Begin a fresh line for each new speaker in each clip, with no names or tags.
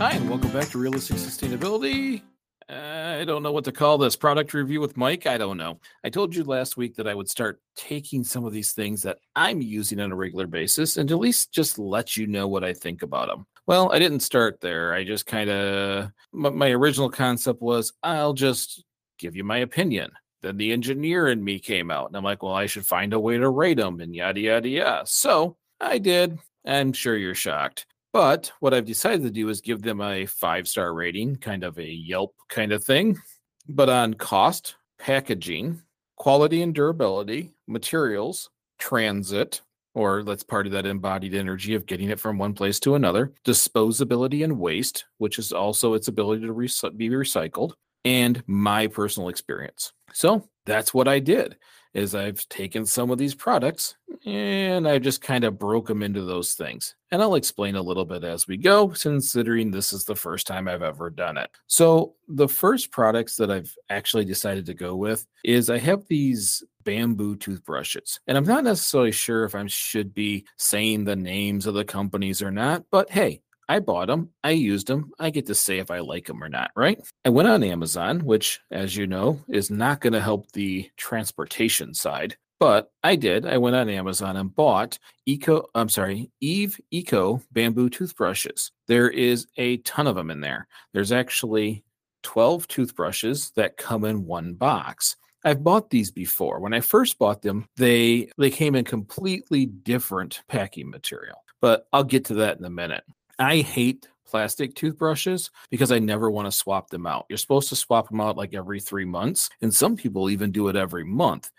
Hi, and welcome back to Realistic Sustainability. I don't know what to call this product review with Mike. I don't know. I told you last week that I would start taking some of these things that I'm using on a regular basis and at least just let you know what I think about them. Well, I didn't start there. I just kind of, my, my original concept was I'll just give you my opinion. Then the engineer in me came out, and I'm like, well, I should find a way to rate them and yada, yada, yada. So I did. I'm sure you're shocked. But what I've decided to do is give them a five star rating, kind of a Yelp kind of thing, but on cost, packaging, quality and durability, materials, transit, or that's part of that embodied energy of getting it from one place to another, disposability and waste, which is also its ability to re- be recycled, and my personal experience. So that's what I did is I've taken some of these products and I've just kind of broke them into those things. And I'll explain a little bit as we go, considering this is the first time I've ever done it. So, the first products that I've actually decided to go with is I have these bamboo toothbrushes. And I'm not necessarily sure if I should be saying the names of the companies or not, but hey, I bought them, I used them, I get to say if I like them or not, right? I went on Amazon, which, as you know, is not going to help the transportation side. But I did. I went on Amazon and bought Eco, I'm sorry, Eve Eco bamboo toothbrushes. There is a ton of them in there. There's actually 12 toothbrushes that come in one box. I've bought these before. When I first bought them, they they came in completely different packing material. But I'll get to that in a minute. I hate plastic toothbrushes because I never want to swap them out. You're supposed to swap them out like every three months, and some people even do it every month.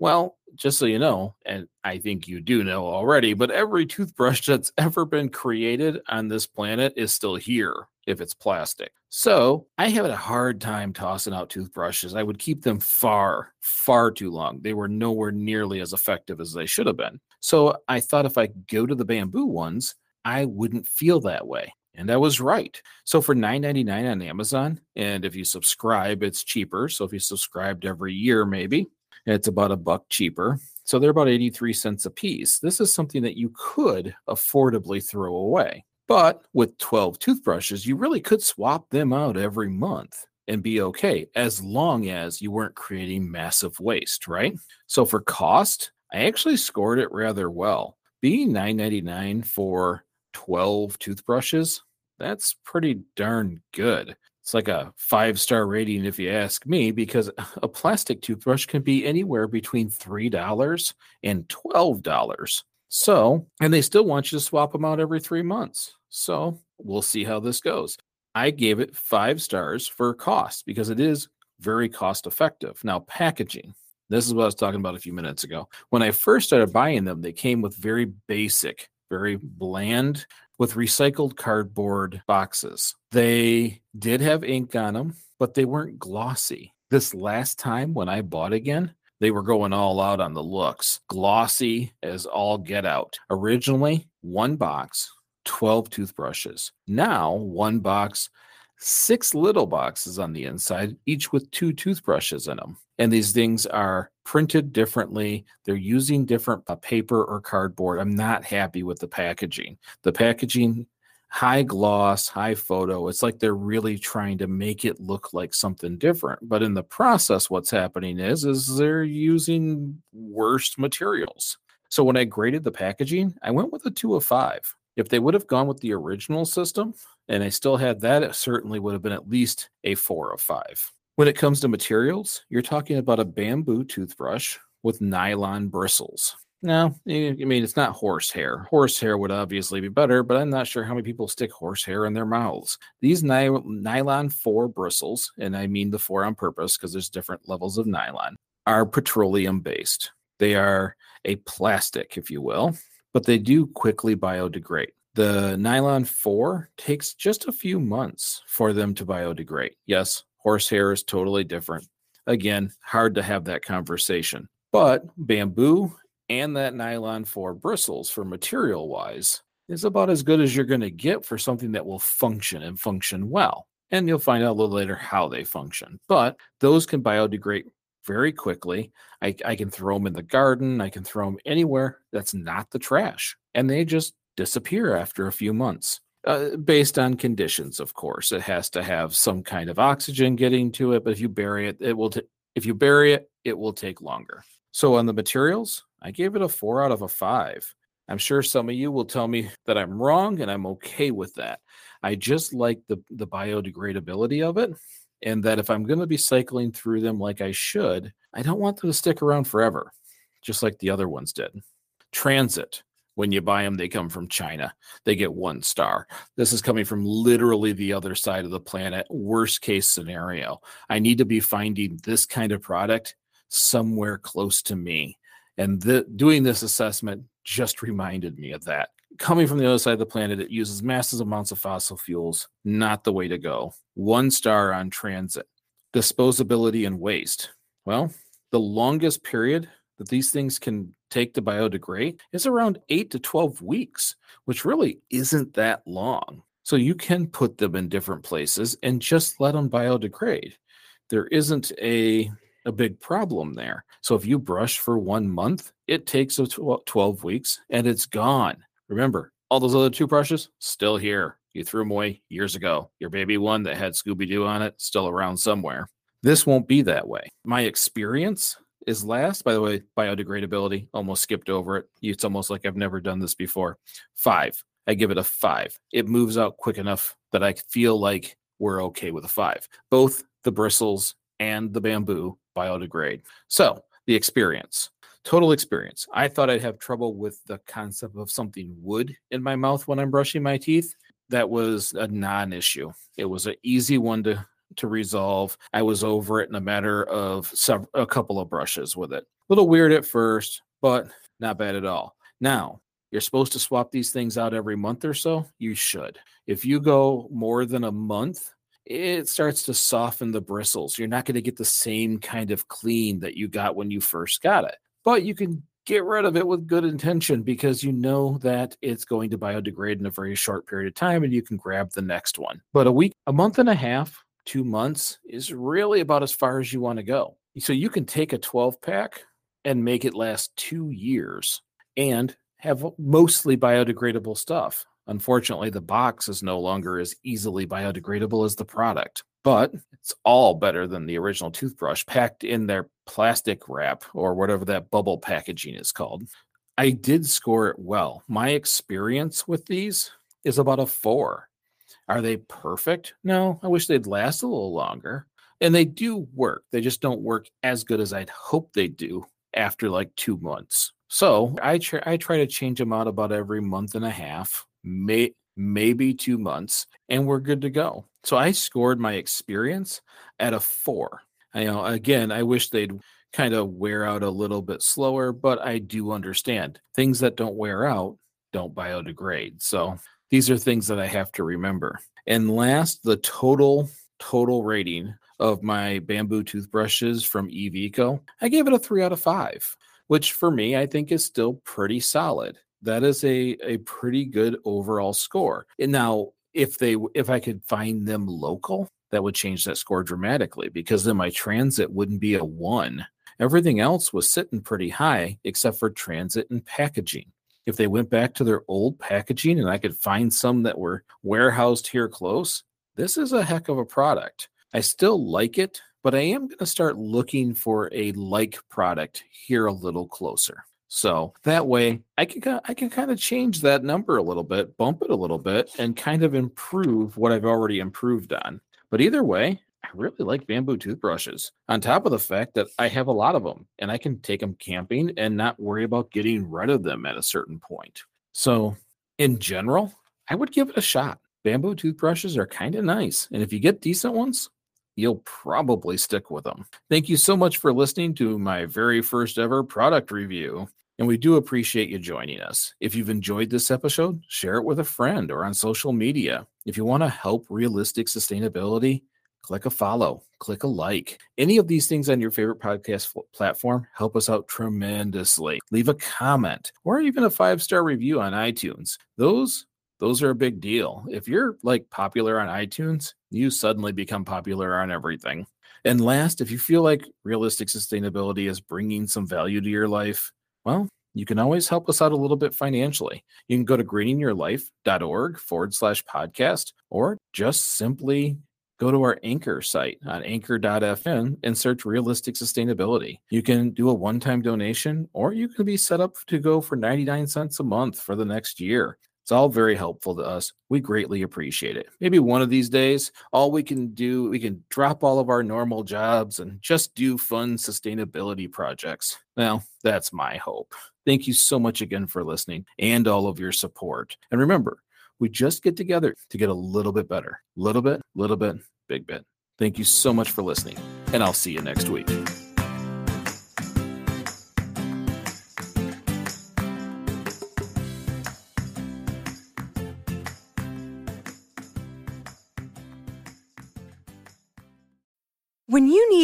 Well, just so you know, and I think you do know already, but every toothbrush that's ever been created on this planet is still here if it's plastic. So I have a hard time tossing out toothbrushes. I would keep them far, far too long. They were nowhere nearly as effective as they should have been. So I thought if I go to the bamboo ones, I wouldn't feel that way. And I was right. So for $9.99 on Amazon, and if you subscribe, it's cheaper. So if you subscribed every year, maybe it's about a buck cheaper. So they're about 83 cents a piece. This is something that you could affordably throw away. But with 12 toothbrushes, you really could swap them out every month and be okay as long as you weren't creating massive waste, right? So for cost, I actually scored it rather well. Being 9.99 for 12 toothbrushes, that's pretty darn good. It's like a five star rating, if you ask me, because a plastic toothbrush can be anywhere between $3 and $12. So, and they still want you to swap them out every three months. So, we'll see how this goes. I gave it five stars for cost because it is very cost effective. Now, packaging. This is what I was talking about a few minutes ago. When I first started buying them, they came with very basic, very bland with recycled cardboard boxes. They did have ink on them, but they weren't glossy. This last time when I bought again, they were going all out on the looks. Glossy as all get out. Originally, one box, 12 toothbrushes. Now, one box, six little boxes on the inside, each with two toothbrushes in them. And these things are printed differently. They're using different paper or cardboard. I'm not happy with the packaging. The packaging, high gloss, high photo. It's like they're really trying to make it look like something different. But in the process, what's happening is, is they're using worst materials. So when I graded the packaging, I went with a two of five. If they would have gone with the original system and I still had that, it certainly would have been at least a four of five. When it comes to materials, you're talking about a bamboo toothbrush with nylon bristles. Now, I mean, it's not horsehair. Horsehair would obviously be better, but I'm not sure how many people stick horsehair in their mouths. These ny- nylon four bristles, and I mean the four on purpose because there's different levels of nylon, are petroleum based. They are a plastic, if you will, but they do quickly biodegrade. The nylon 4 takes just a few months for them to biodegrade. Yes, horsehair is totally different. Again, hard to have that conversation. But bamboo and that nylon 4 bristles for material wise is about as good as you're going to get for something that will function and function well. And you'll find out a little later how they function. But those can biodegrade very quickly. I, I can throw them in the garden. I can throw them anywhere that's not the trash. And they just disappear after a few months. uh, based on conditions, of course. It has to have some kind of oxygen getting to it, but if you bury it, it will. T- if you bury it, it will take longer. So on the materials, I gave it a four out of a five. I'm sure some of you will tell me that I'm wrong, and I'm okay with that. I just like the the biodegradability of it, and that if I'm going to be cycling through them like I should, I don't want them to stick around forever, just like the other ones did. Transit when you buy them, they come from China. They get one star. This is coming from literally the other side of the planet. Worst case scenario. I need to be finding this kind of product somewhere close to me. And doing this assessment just reminded me of that. Coming from the other side of the planet, it uses massive amounts of fossil fuels. Not the way to go. One star on transit. Disposability and waste. Well, the longest period that these things can take to biodegrade is around eight to 12 weeks, which really isn't that long. So you can put them in different places and just let them biodegrade. There isn't a a big problem there. So if you brush for one month, it takes 12 weeks and it's gone. Remember, all those other toothbrushes still here. You threw them away years ago. Your baby one that had Scooby Doo on it still around somewhere. This won't be that way. My experience is last. By the way, biodegradability, almost skipped over it. It's almost like I've never done this before. Five. I give it a five. It moves out quick enough that I feel like we're okay with a five. Both the bristles and the bamboo biodegrade. So the experience, total experience. I thought I'd have trouble with the concept of something wood in my mouth when I'm brushing my teeth. That was a non issue. It was an easy one to to resolve. I was over it in a matter of several, a couple of brushes with it. A little weird at first, but not bad at all. Now, you're supposed to swap these things out every month or so. You should. If you go more than a month, it starts to soften the bristles. You're not going to get the same kind of clean that you got when you first got it, but you can get rid of it with good intention because you know that it's going to biodegrade in a very short period of time and you can grab the next one. But a week, a month and a half two months is really about as far as you want to go. So you can take a 12 pack and make it last two years and have mostly biodegradable stuff. Unfortunately, the box is no longer as easily biodegradable as the product, but it's all better than the original toothbrush packed in their plastic wrap or whatever that bubble packaging is called. I did score it well. My experience with these is about a four. Are they perfect? No, I wish they'd last a little longer. And they do work. They just don't work as good as I'd hope they do after like two months. So I try, I try to change them out about every month and a half, may, maybe two months, and we're good to go. So I scored my experience at a four. I, you know, again, I wish they'd kind of wear out a little bit slower, but I do understand things that don't wear out don't biodegrade. So these are things that I have to remember. And last, the total total rating of my bamboo toothbrushes from Eveco, I gave it a three out of five, which for me I think is still pretty solid. That is a a pretty good overall score. And now, if they if I could find them local, that would change that score dramatically because then my transit wouldn't be a one. Everything else was sitting pretty high except for transit and packaging if they went back to their old packaging and I could find some that were warehoused here close, this is a heck of a product. I still like it, but I am going to start looking for a like product here a little closer. So that way I can I can kind of change that number a little bit, bump it a little bit and kind of improve what I've already improved on. But either way, I really like bamboo toothbrushes. On top of the fact that I have a lot of them and I can take them camping and not worry about getting rid of them at a certain point. So, in general, I would give it a shot. Bamboo toothbrushes are kind of nice. And if you get decent ones, you'll probably stick with them. Thank you so much for listening to my very first ever product review. And we do appreciate you joining us. If you've enjoyed this episode, share it with a friend or on social media. If you want to help realistic sustainability, click a follow, click a like. Any of these things on your favorite podcast platform help us out tremendously. Leave a comment or even a five star review on iTunes. Those those are a big deal. If you're like popular on iTunes, you suddenly become popular on everything. And last, if you feel like realistic sustainability is bringing some value to your life, well, you can always help us out a little bit financially. You can go to greeningyourlife.org forward slash podcast or just simply go to our Anchor site on anchor.fm and search realistic sustainability. You can do a one time donation or you can be set up to go for 99 cents a month for the next year. It's all very helpful to us. We greatly appreciate it. Maybe one of these days, all we can do, we can drop all of our normal jobs and just do fun sustainability projects. Well, that's my hope. Thank you so much again for listening and all of your support. And remember, we just get together to get a little bit better. Little bit, little bit, big bit. Thank you so much for listening, and I'll see you next week.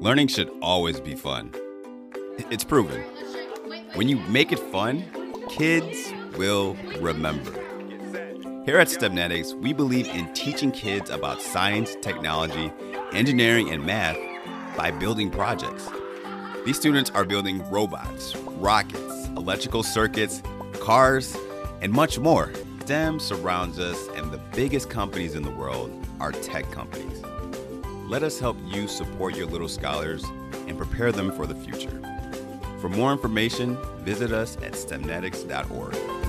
Learning should always be fun. It's proven. When you make it fun, kids will remember. Here at STEMnetics, we believe in teaching kids about science, technology, engineering, and math by building projects. These students are building robots, rockets, electrical circuits, cars, and much more. STEM surrounds us, and the biggest companies in the world are tech companies. Let us help you support your little scholars and prepare them for the future. For more information, visit us at stemnetics.org.